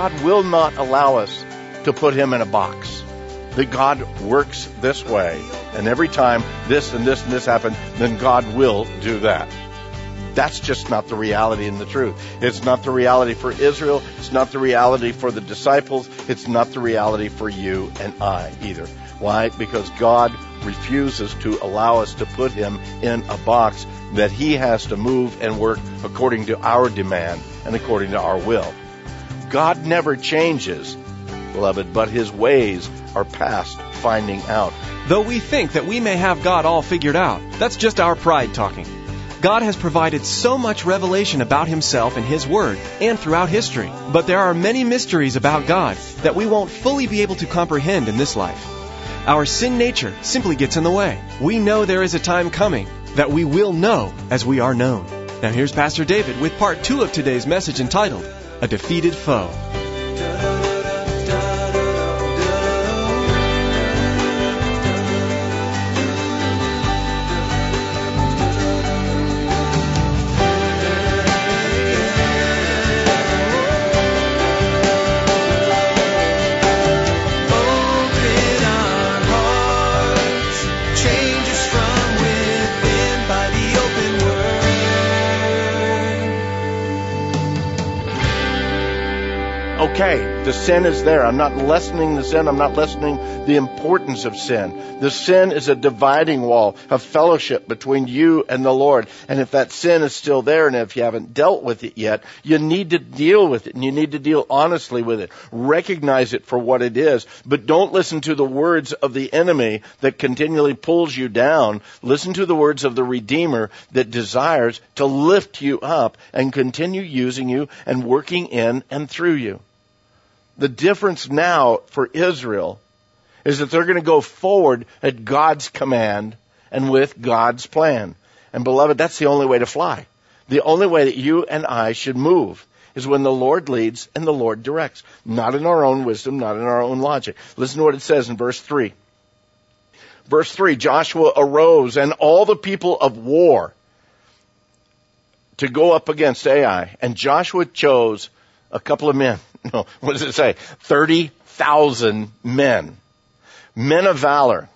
God will not allow us to put him in a box. That God works this way, and every time this and this and this happen, then God will do that. That's just not the reality and the truth. It's not the reality for Israel. It's not the reality for the disciples. It's not the reality for you and I either. Why? Because God refuses to allow us to put him in a box that he has to move and work according to our demand and according to our will. God never changes, beloved, but his ways are past finding out. Though we think that we may have God all figured out, that's just our pride talking. God has provided so much revelation about Himself in His Word and throughout history. But there are many mysteries about God that we won't fully be able to comprehend in this life. Our sin nature simply gets in the way. We know there is a time coming that we will know as we are known. Now here's Pastor David with part two of today's message entitled, A Defeated Foe. Okay, the sin is there. I'm not lessening the sin. I'm not lessening the importance of sin. The sin is a dividing wall, a fellowship between you and the Lord. And if that sin is still there and if you haven't dealt with it yet, you need to deal with it and you need to deal honestly with it. Recognize it for what it is, but don't listen to the words of the enemy that continually pulls you down. Listen to the words of the Redeemer that desires to lift you up and continue using you and working in and through you. The difference now for Israel is that they're going to go forward at God's command and with God's plan. And beloved, that's the only way to fly. The only way that you and I should move is when the Lord leads and the Lord directs. Not in our own wisdom, not in our own logic. Listen to what it says in verse 3. Verse 3, Joshua arose and all the people of war to go up against Ai. And Joshua chose a couple of men. No, what does it say? 30,000 men. Men of valor.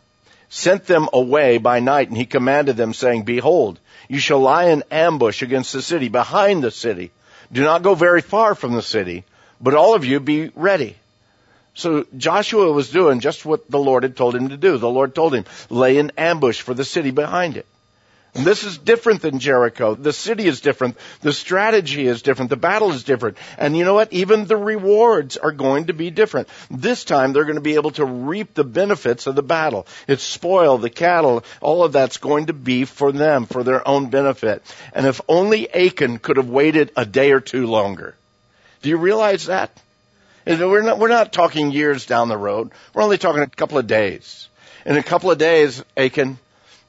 Sent them away by night and he commanded them saying, Behold, you shall lie in ambush against the city, behind the city. Do not go very far from the city, but all of you be ready. So Joshua was doing just what the Lord had told him to do. The Lord told him, lay in ambush for the city behind it. This is different than Jericho. The city is different. The strategy is different. The battle is different. And you know what? Even the rewards are going to be different. This time they're going to be able to reap the benefits of the battle. It's spoil, the cattle, all of that's going to be for them, for their own benefit. And if only Achan could have waited a day or two longer. Do you realize that? We're not, we're not talking years down the road. We're only talking a couple of days. In a couple of days, Achan,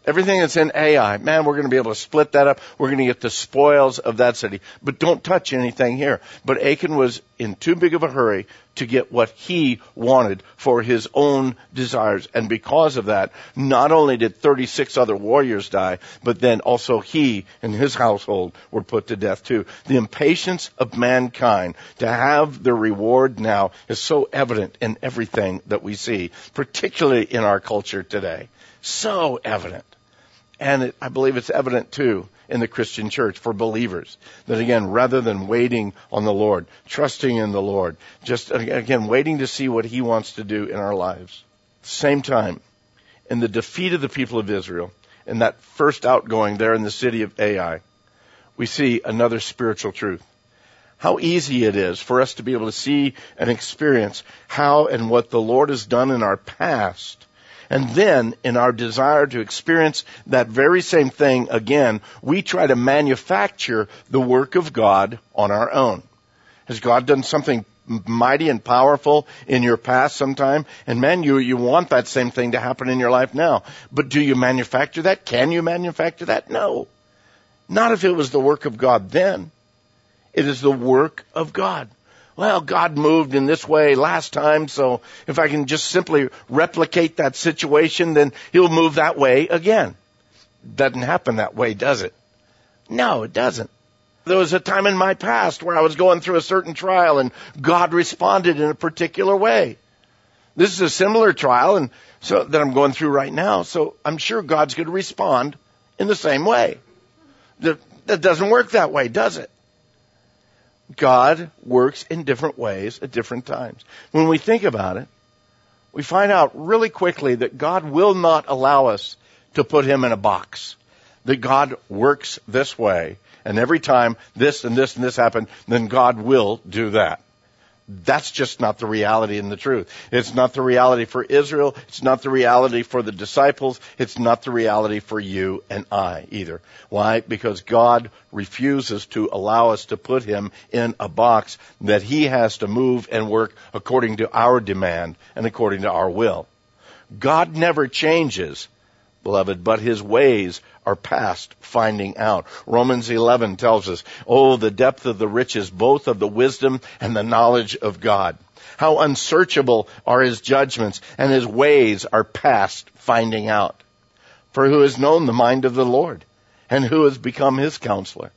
Everything that's in Ai, man, we're going to be able to split that up. We're going to get the spoils of that city. But don't touch anything here. But Achan was in too big of a hurry to get what he wanted for his own desires. And because of that, not only did 36 other warriors die, but then also he and his household were put to death too. The impatience of mankind to have their reward now is so evident in everything that we see, particularly in our culture today. So evident. And it, I believe it's evident too in the Christian church for believers that again, rather than waiting on the Lord, trusting in the Lord, just again, waiting to see what He wants to do in our lives. Same time, in the defeat of the people of Israel, in that first outgoing there in the city of Ai, we see another spiritual truth. How easy it is for us to be able to see and experience how and what the Lord has done in our past And then, in our desire to experience that very same thing again, we try to manufacture the work of God on our own. Has God done something mighty and powerful in your past sometime? And man, you, you want that same thing to happen in your life now. But do you manufacture that? Can you manufacture that? No. Not if it was the work of God then. It is the work of God. Well, God moved in this way last time, so if I can just simply replicate that situation, then He'll move that way again. Doesn't happen that way, does it? No, it doesn't. There was a time in my past where I was going through a certain trial and God responded in a particular way. This is a similar trial and so that I'm going through right now, so I'm sure God's going to respond in the same way. That, that doesn't work that way, does it? God works in different ways at different times. When we think about it, we find out really quickly that God will not allow us to put him in a box. That God works this way, and every time this and this and this happen, then God will do that. That's just not the reality and the truth. It's not the reality for Israel. It's not the reality for the disciples. It's not the reality for you and I either. Why? Because God refuses to allow us to put him in a box that he has to move and work according to our demand and according to our will. God never changes beloved, but his ways are past finding out. Romans 11 tells us, oh, the depth of the riches, both of the wisdom and the knowledge of God. How unsearchable are his judgments and his ways are past finding out. For who has known the mind of the Lord and who has become his counselor?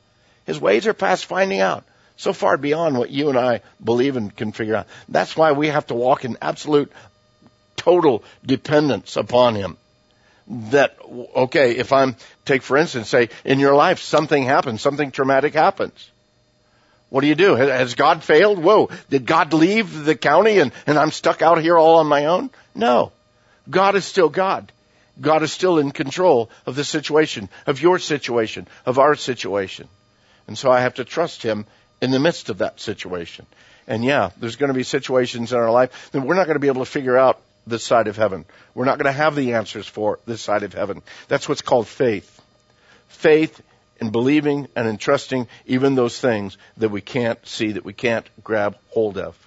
His ways are past finding out. So far beyond what you and I believe and can figure out. That's why we have to walk in absolute total dependence upon him that okay if i'm take for instance say in your life something happens something traumatic happens. What do you do? Has god failed? Whoa. Did god leave the county and, and i'm stuck out here all on my own? No. God is still god. God is still in control of the situation of your situation of our situation. And so i have to trust him in the midst of that situation. And yeah there's going to be situations in our life that we're not going to be able to figure out this side of heaven. We're not going to have the answers for this side of heaven. That's what's called faith. Faith in believing and in trusting even those things that we can't see, that we can't grab hold of.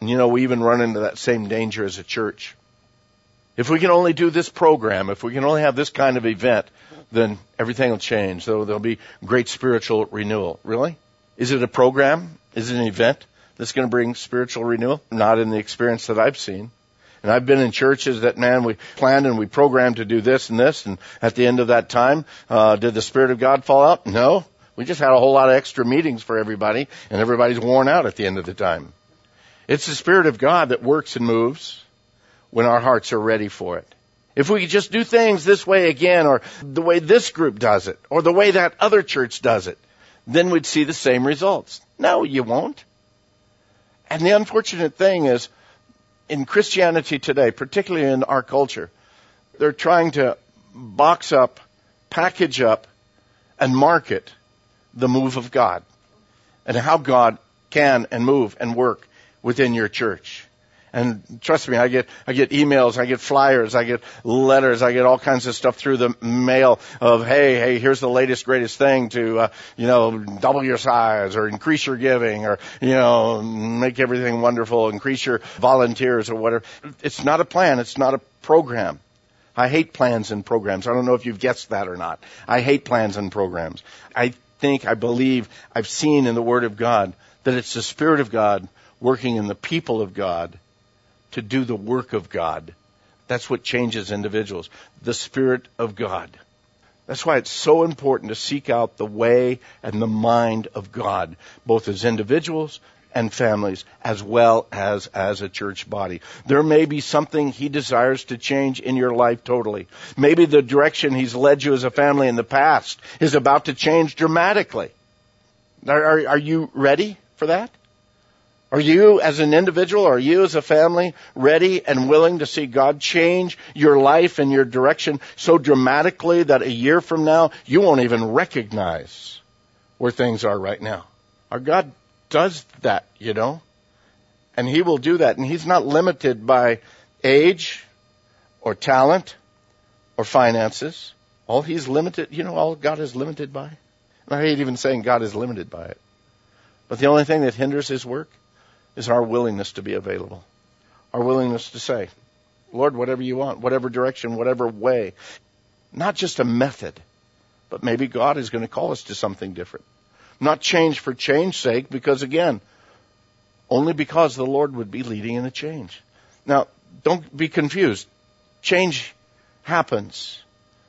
And you know, we even run into that same danger as a church. If we can only do this program, if we can only have this kind of event, then everything will change. So there'll be great spiritual renewal. Really? Is it a program? Is it an event? That's going to bring spiritual renewal? Not in the experience that I've seen. And I've been in churches that, man, we planned and we programmed to do this and this, and at the end of that time, uh, did the Spirit of God fall out? No. We just had a whole lot of extra meetings for everybody, and everybody's worn out at the end of the time. It's the Spirit of God that works and moves when our hearts are ready for it. If we could just do things this way again, or the way this group does it, or the way that other church does it, then we'd see the same results. No, you won't. And the unfortunate thing is, in Christianity today, particularly in our culture, they're trying to box up, package up, and market the move of God and how God can and move and work within your church. And trust me, I get, I get emails, I get flyers, I get letters, I get all kinds of stuff through the mail of, hey, hey, here's the latest, greatest thing to, uh, you know, double your size or increase your giving or, you know, make everything wonderful, increase your volunteers or whatever. It's not a plan. It's not a program. I hate plans and programs. I don't know if you've guessed that or not. I hate plans and programs. I think, I believe, I've seen in the Word of God that it's the Spirit of God working in the people of God to do the work of God. That's what changes individuals. The Spirit of God. That's why it's so important to seek out the way and the mind of God, both as individuals and families, as well as as a church body. There may be something He desires to change in your life totally. Maybe the direction He's led you as a family in the past is about to change dramatically. Are, are, are you ready for that? Are you as an individual, are you as a family ready and willing to see God change your life and your direction so dramatically that a year from now you won't even recognize where things are right now? Our God does that, you know? And He will do that. And He's not limited by age or talent or finances. All he's limited, you know, all God is limited by. And I hate even saying God is limited by it. But the only thing that hinders his work is our willingness to be available. Our willingness to say, Lord, whatever you want, whatever direction, whatever way. Not just a method, but maybe God is going to call us to something different. Not change for change's sake, because again, only because the Lord would be leading in a change. Now, don't be confused. Change happens.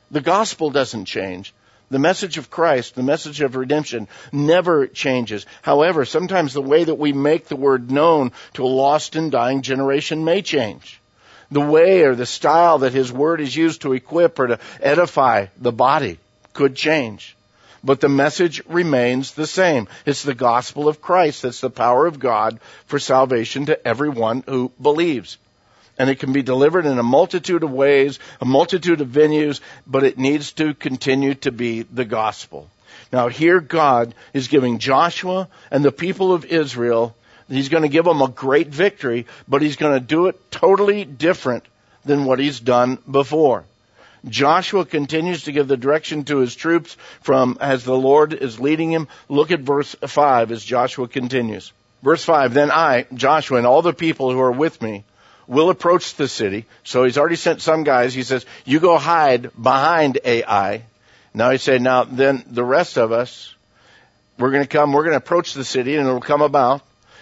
The gospel doesn't change. The message of Christ, the message of redemption never changes. However, sometimes the way that we make the word known to a lost and dying generation may change. The way or the style that his word is used to equip or to edify the body could change. But the message remains the same. It's the gospel of Christ that's the power of God for salvation to everyone who believes. And it can be delivered in a multitude of ways, a multitude of venues, but it needs to continue to be the gospel. Now here God is giving Joshua and the people of Israel, he's going to give them a great victory, but he's going to do it totally different than what he's done before. Joshua continues to give the direction to his troops from as the Lord is leading him. Look at verse 5 as Joshua continues. Verse 5, then I, Joshua, and all the people who are with me will approach the city. So he's already sent some guys. He says, you go hide behind Ai. Now he said, now then the rest of us, we're going to come, we're going to approach the city and it'll come about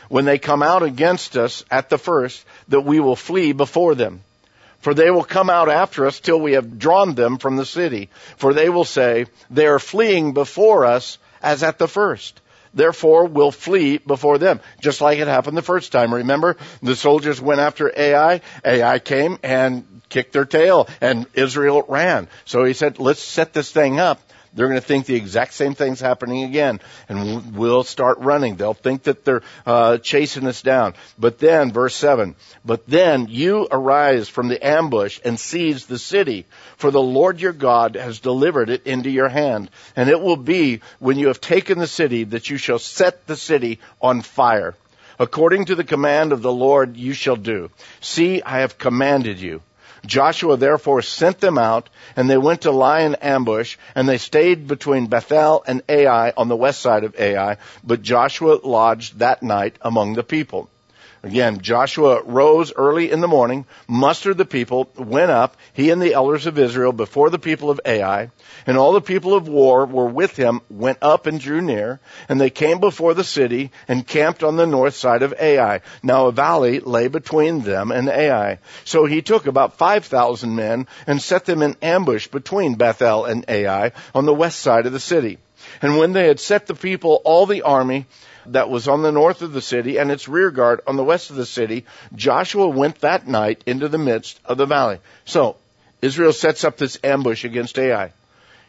when they come out against us at the first that we will flee before them. For they will come out after us till we have drawn them from the city. For they will say, they are fleeing before us as at the first. Therefore we'll flee before them. Just like it happened the first time. Remember, the soldiers went after Ai. Ai came and kicked their tail and Israel ran. So he said, let's set this thing up they're going to think the exact same thing's happening again, and we'll start running. They'll think that they're uh, chasing us down. But then, verse seven. But then you arise from the ambush and seize the city, for the Lord your God has delivered it into your hand. And it will be when you have taken the city that you shall set the city on fire. According to the command of the Lord you shall do. See, I have commanded you. Joshua therefore sent them out, and they went to lie in ambush, and they stayed between Bethel and Ai on the west side of Ai, but Joshua lodged that night among the people. Again, Joshua rose early in the morning, mustered the people, went up, he and the elders of Israel before the people of Ai, and all the people of war were with him, went up and drew near, and they came before the city and camped on the north side of Ai. Now a valley lay between them and Ai. So he took about 5,000 men and set them in ambush between Bethel and Ai on the west side of the city. And when they had set the people, all the army, that was on the north of the city and its rear guard on the west of the city, Joshua went that night into the midst of the valley. So, Israel sets up this ambush against Ai.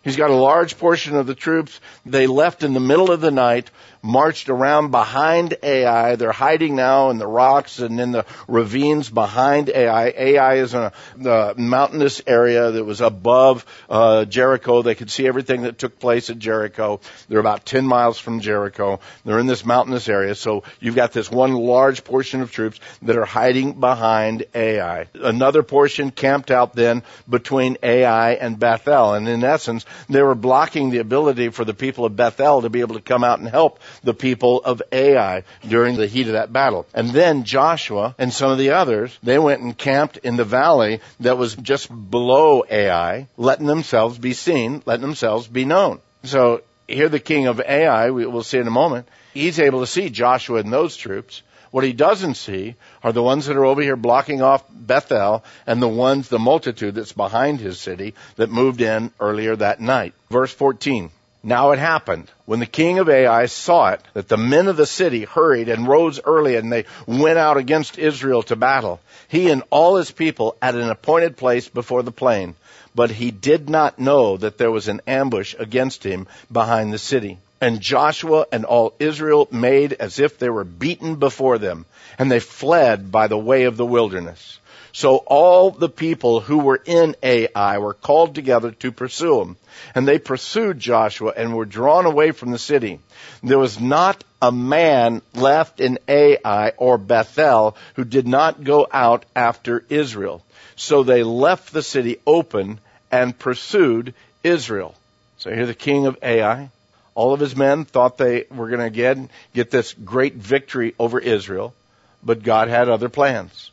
He's got a large portion of the troops. They left in the middle of the night marched around behind Ai. They're hiding now in the rocks and in the ravines behind Ai. Ai is in a the mountainous area that was above uh, Jericho. They could see everything that took place at Jericho. They're about 10 miles from Jericho. They're in this mountainous area. So you've got this one large portion of troops that are hiding behind Ai. Another portion camped out then between Ai and Bethel. And in essence, they were blocking the ability for the people of Bethel to be able to come out and help the people of Ai during the heat of that battle. And then Joshua and some of the others, they went and camped in the valley that was just below Ai, letting themselves be seen, letting themselves be known. So here the king of Ai, we will see in a moment, he's able to see Joshua and those troops. What he doesn't see are the ones that are over here blocking off Bethel and the ones, the multitude that's behind his city that moved in earlier that night. Verse 14. Now it happened when the king of Ai saw it that the men of the city hurried and rose early and they went out against Israel to battle. He and all his people at an appointed place before the plain. But he did not know that there was an ambush against him behind the city. And Joshua and all Israel made as if they were beaten before them, and they fled by the way of the wilderness. So all the people who were in Ai were called together to pursue him. And they pursued Joshua and were drawn away from the city. There was not a man left in Ai or Bethel who did not go out after Israel. So they left the city open and pursued Israel. So here the king of Ai, all of his men thought they were going to get this great victory over Israel, but God had other plans.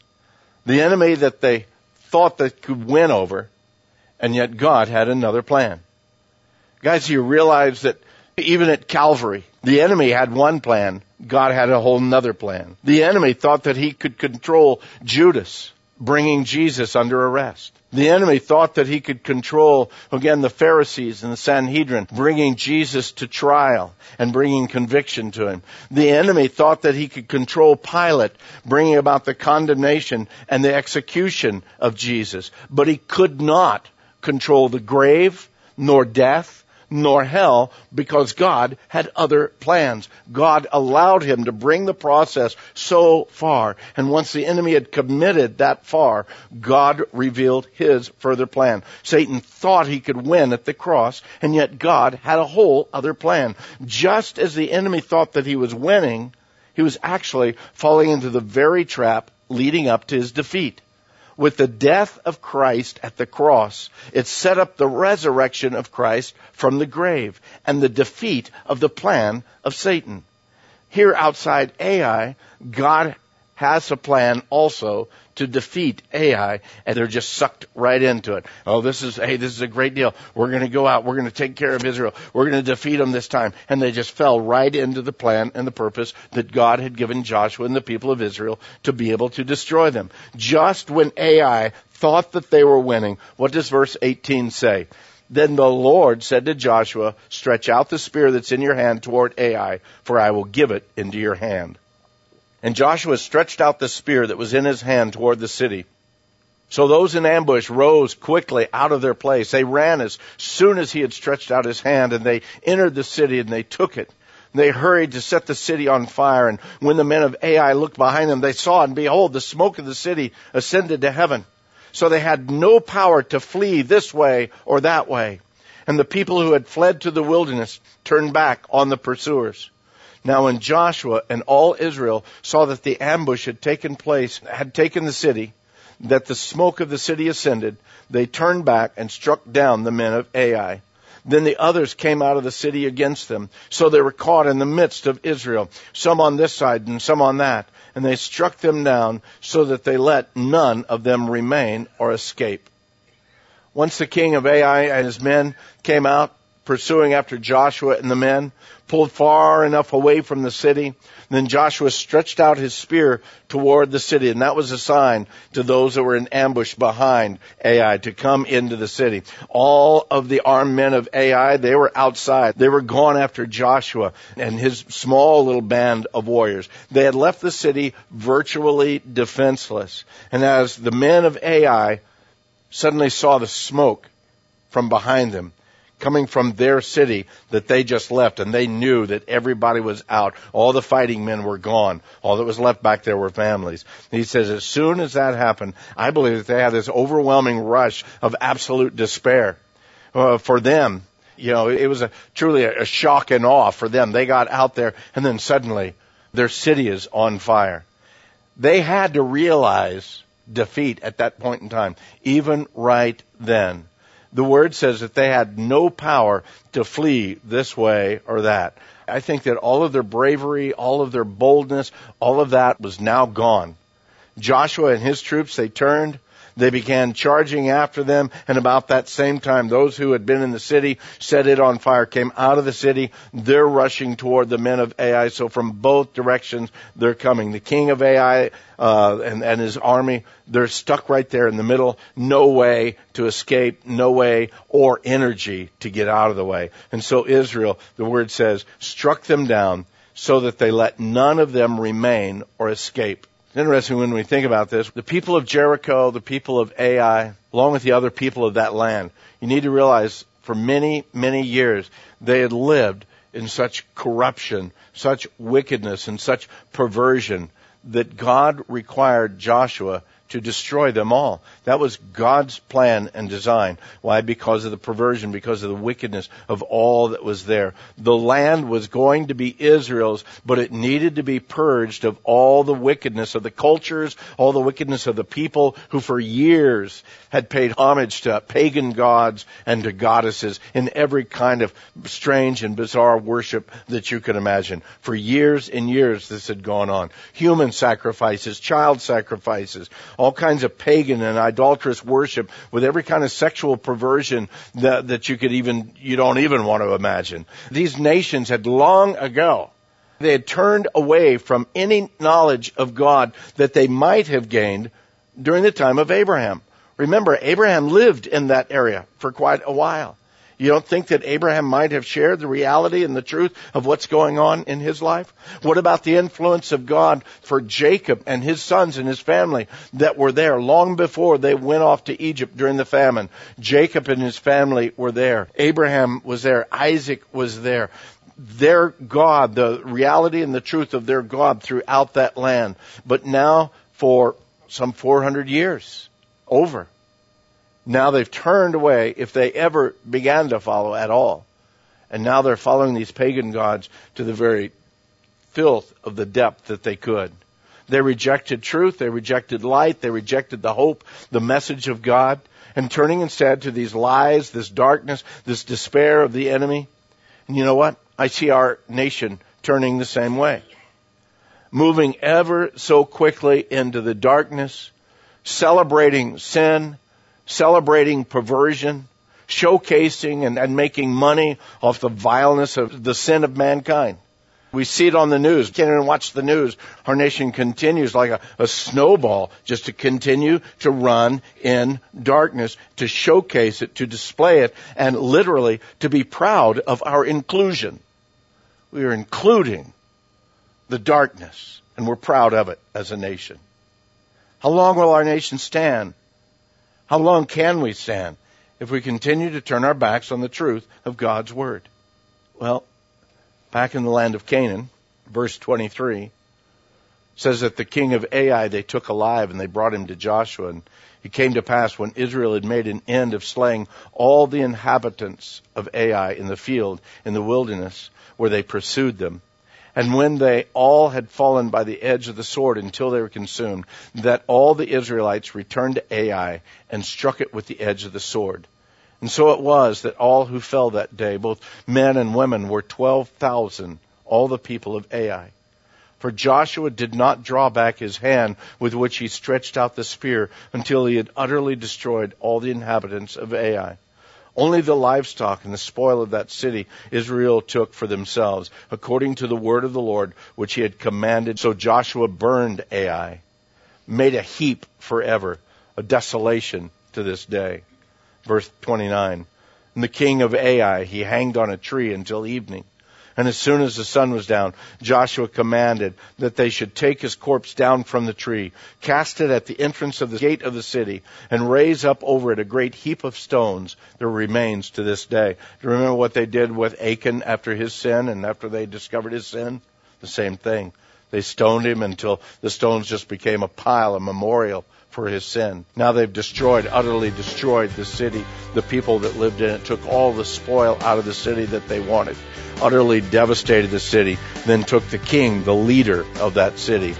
The enemy that they thought they could win over, and yet God had another plan. Guys, you realize that even at Calvary, the enemy had one plan, God had a whole nother plan. The enemy thought that he could control Judas bringing Jesus under arrest. The enemy thought that he could control, again, the Pharisees and the Sanhedrin, bringing Jesus to trial and bringing conviction to him. The enemy thought that he could control Pilate, bringing about the condemnation and the execution of Jesus. But he could not control the grave, nor death, nor hell because God had other plans. God allowed him to bring the process so far. And once the enemy had committed that far, God revealed his further plan. Satan thought he could win at the cross, and yet God had a whole other plan. Just as the enemy thought that he was winning, he was actually falling into the very trap leading up to his defeat with the death of Christ at the cross, it set up the resurrection of Christ from the grave and the defeat of the plan of Satan. Here outside Ai, God has a plan also to defeat Ai, and they're just sucked right into it. Oh, this is, hey, this is a great deal. We're going to go out. We're going to take care of Israel. We're going to defeat them this time. And they just fell right into the plan and the purpose that God had given Joshua and the people of Israel to be able to destroy them. Just when Ai thought that they were winning, what does verse 18 say? Then the Lord said to Joshua, stretch out the spear that's in your hand toward Ai, for I will give it into your hand. And Joshua stretched out the spear that was in his hand toward the city. So those in ambush rose quickly out of their place. They ran as soon as he had stretched out his hand, and they entered the city and they took it. They hurried to set the city on fire, and when the men of Ai looked behind them, they saw, and behold, the smoke of the city ascended to heaven. So they had no power to flee this way or that way. And the people who had fled to the wilderness turned back on the pursuers. Now when Joshua and all Israel saw that the ambush had taken place, had taken the city, that the smoke of the city ascended, they turned back and struck down the men of Ai. Then the others came out of the city against them. So they were caught in the midst of Israel, some on this side and some on that. And they struck them down so that they let none of them remain or escape. Once the king of Ai and his men came out, pursuing after Joshua and the men, pulled far enough away from the city. Then Joshua stretched out his spear toward the city, and that was a sign to those that were in ambush behind Ai to come into the city. All of the armed men of Ai, they were outside. They were gone after Joshua and his small little band of warriors. They had left the city virtually defenseless. And as the men of Ai suddenly saw the smoke from behind them, coming from their city that they just left and they knew that everybody was out. All the fighting men were gone. All that was left back there were families. he says as soon as that happened, I believe that they had this overwhelming rush of absolute despair uh, for them. You know, it was a truly a, a shock and awe for them. They got out there and then suddenly their city is on fire. They had to realize defeat at that point in time, even right then the word says that they had no power to flee this way or that. I think that all of their bravery, all of their boldness, all of that was now gone. Joshua and his troops, they turned they began charging after them, and about that same time, those who had been in the city set it on fire, came out of the city. They're rushing toward the men of Ai. So from both directions, they're coming. The king of Ai uh, and, and his army, they're stuck right there in the middle. No way to escape, no way or energy to get out of the way. And so Israel, the word says, struck them down so that they let none of them remain or escape. It's interesting when we think about this. The people of Jericho, the people of Ai, along with the other people of that land, you need to realize for many, many years they had lived in such corruption, such wickedness, and such perversion that God required Joshua to destroy them all. That was God's plan and design. Why? Because of the perversion, because of the wickedness of all that was there. The land was going to be Israel's, but it needed to be purged of all the wickedness of the cultures, all the wickedness of the people who for years had paid homage to pagan gods and to goddesses in every kind of strange and bizarre worship that you could imagine. For years and years this had gone on. Human sacrifices, child sacrifices, all kinds of pagan and idolatrous worship with every kind of sexual perversion that, that you could even, you don't even want to imagine. These nations had long ago they had turned away from any knowledge of God that they might have gained during the time of Abraham. Remember, Abraham lived in that area for quite a while. You don't think that Abraham might have shared the reality and the truth of what's going on in his life? What about the influence of God for Jacob and his sons and his family that were there long before they went off to Egypt during the famine? Jacob and his family were there. Abraham was there. Isaac was there. Their God, the reality and the truth of their God throughout that land. But now for some 400 years, over now they've turned away if they ever began to follow at all. And now they're following these pagan gods to the very filth of the depth that they could. They rejected truth, they rejected light, they rejected the hope, the message of God, and turning instead to these lies, this darkness, this despair of the enemy. And you know what? I see our nation turning the same way. Moving ever so quickly into the darkness, celebrating sin, celebrating perversion, showcasing and, and making money off the vileness of the sin of mankind. We see it on the news. Can't even watch the news. Our nation continues like a, a, snowball just to continue to run in darkness, to showcase it, to display it, and literally to be proud of our inclusion. We are including the darkness, and we're proud of it as a nation. How long will our nation stand? How long can we stand if we continue to turn our backs on the truth of God's Word? Well, back in the land of Canaan, verse 23 says that the king of Ai they took alive and they brought him to Joshua and it came to pass when Israel had made an end of slaying all the inhabitants of Ai in the field in the wilderness where they pursued them and when they all had fallen by the edge of the sword until they were consumed, that all the Israelites returned to Ai and struck it with the edge of the sword. And so it was that all who fell that day, both men and women, were 12,000, all the people of Ai. For Joshua did not draw back his hand with which he stretched out the spear until he had utterly destroyed all the inhabitants of Ai. Only the livestock and the spoil of that city Israel took for themselves, according to the word of the Lord, which he had commanded. So Joshua burned Ai, made a heap forever, a desolation to this day. Verse 29. And the king of Ai, he hanged on a tree until evening. And as soon as the sun was down, Joshua commanded that they should take his corpse down from the tree, cast it at the entrance of the gate of the city, and raise up over it a great heap of stones. There remains to this day. Do you remember what they did with Achan after his sin and after they discovered his sin? The same thing. They stoned him until the stones just became a pile, a memorial for his sin. Now they've destroyed, utterly destroyed the city. The people that lived in it took all the spoil out of the city that they wanted utterly devastated the city, then took the king, the leader of that city.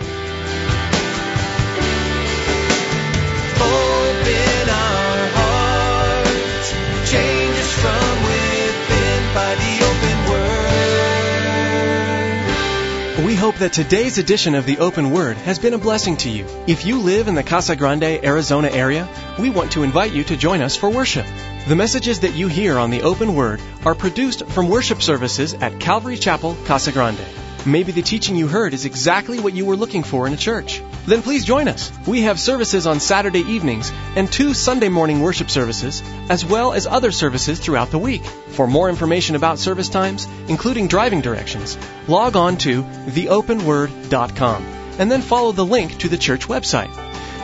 We hope that today's edition of the Open Word has been a blessing to you. If you live in the Casa Grande, Arizona area, we want to invite you to join us for worship. The messages that you hear on the Open Word are produced from worship services at Calvary Chapel, Casa Grande. Maybe the teaching you heard is exactly what you were looking for in a church. Then please join us. We have services on Saturday evenings and two Sunday morning worship services, as well as other services throughout the week. For more information about service times, including driving directions, log on to theopenword.com and then follow the link to the church website.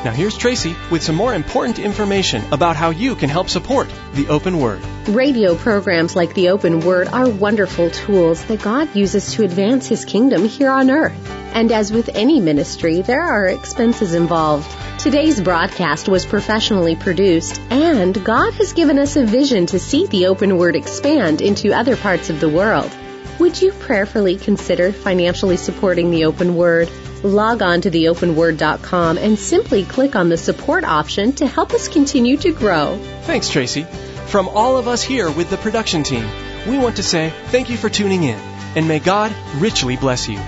Now here's Tracy with some more important information about how you can help support the open word. Radio programs like the Open Word are wonderful tools that God uses to advance His kingdom here on earth. And as with any ministry, there are expenses involved. Today's broadcast was professionally produced, and God has given us a vision to see the Open Word expand into other parts of the world. Would you prayerfully consider financially supporting the Open Word? Log on to theopenword.com and simply click on the support option to help us continue to grow. Thanks, Tracy. From all of us here with the production team, we want to say thank you for tuning in, and may God richly bless you.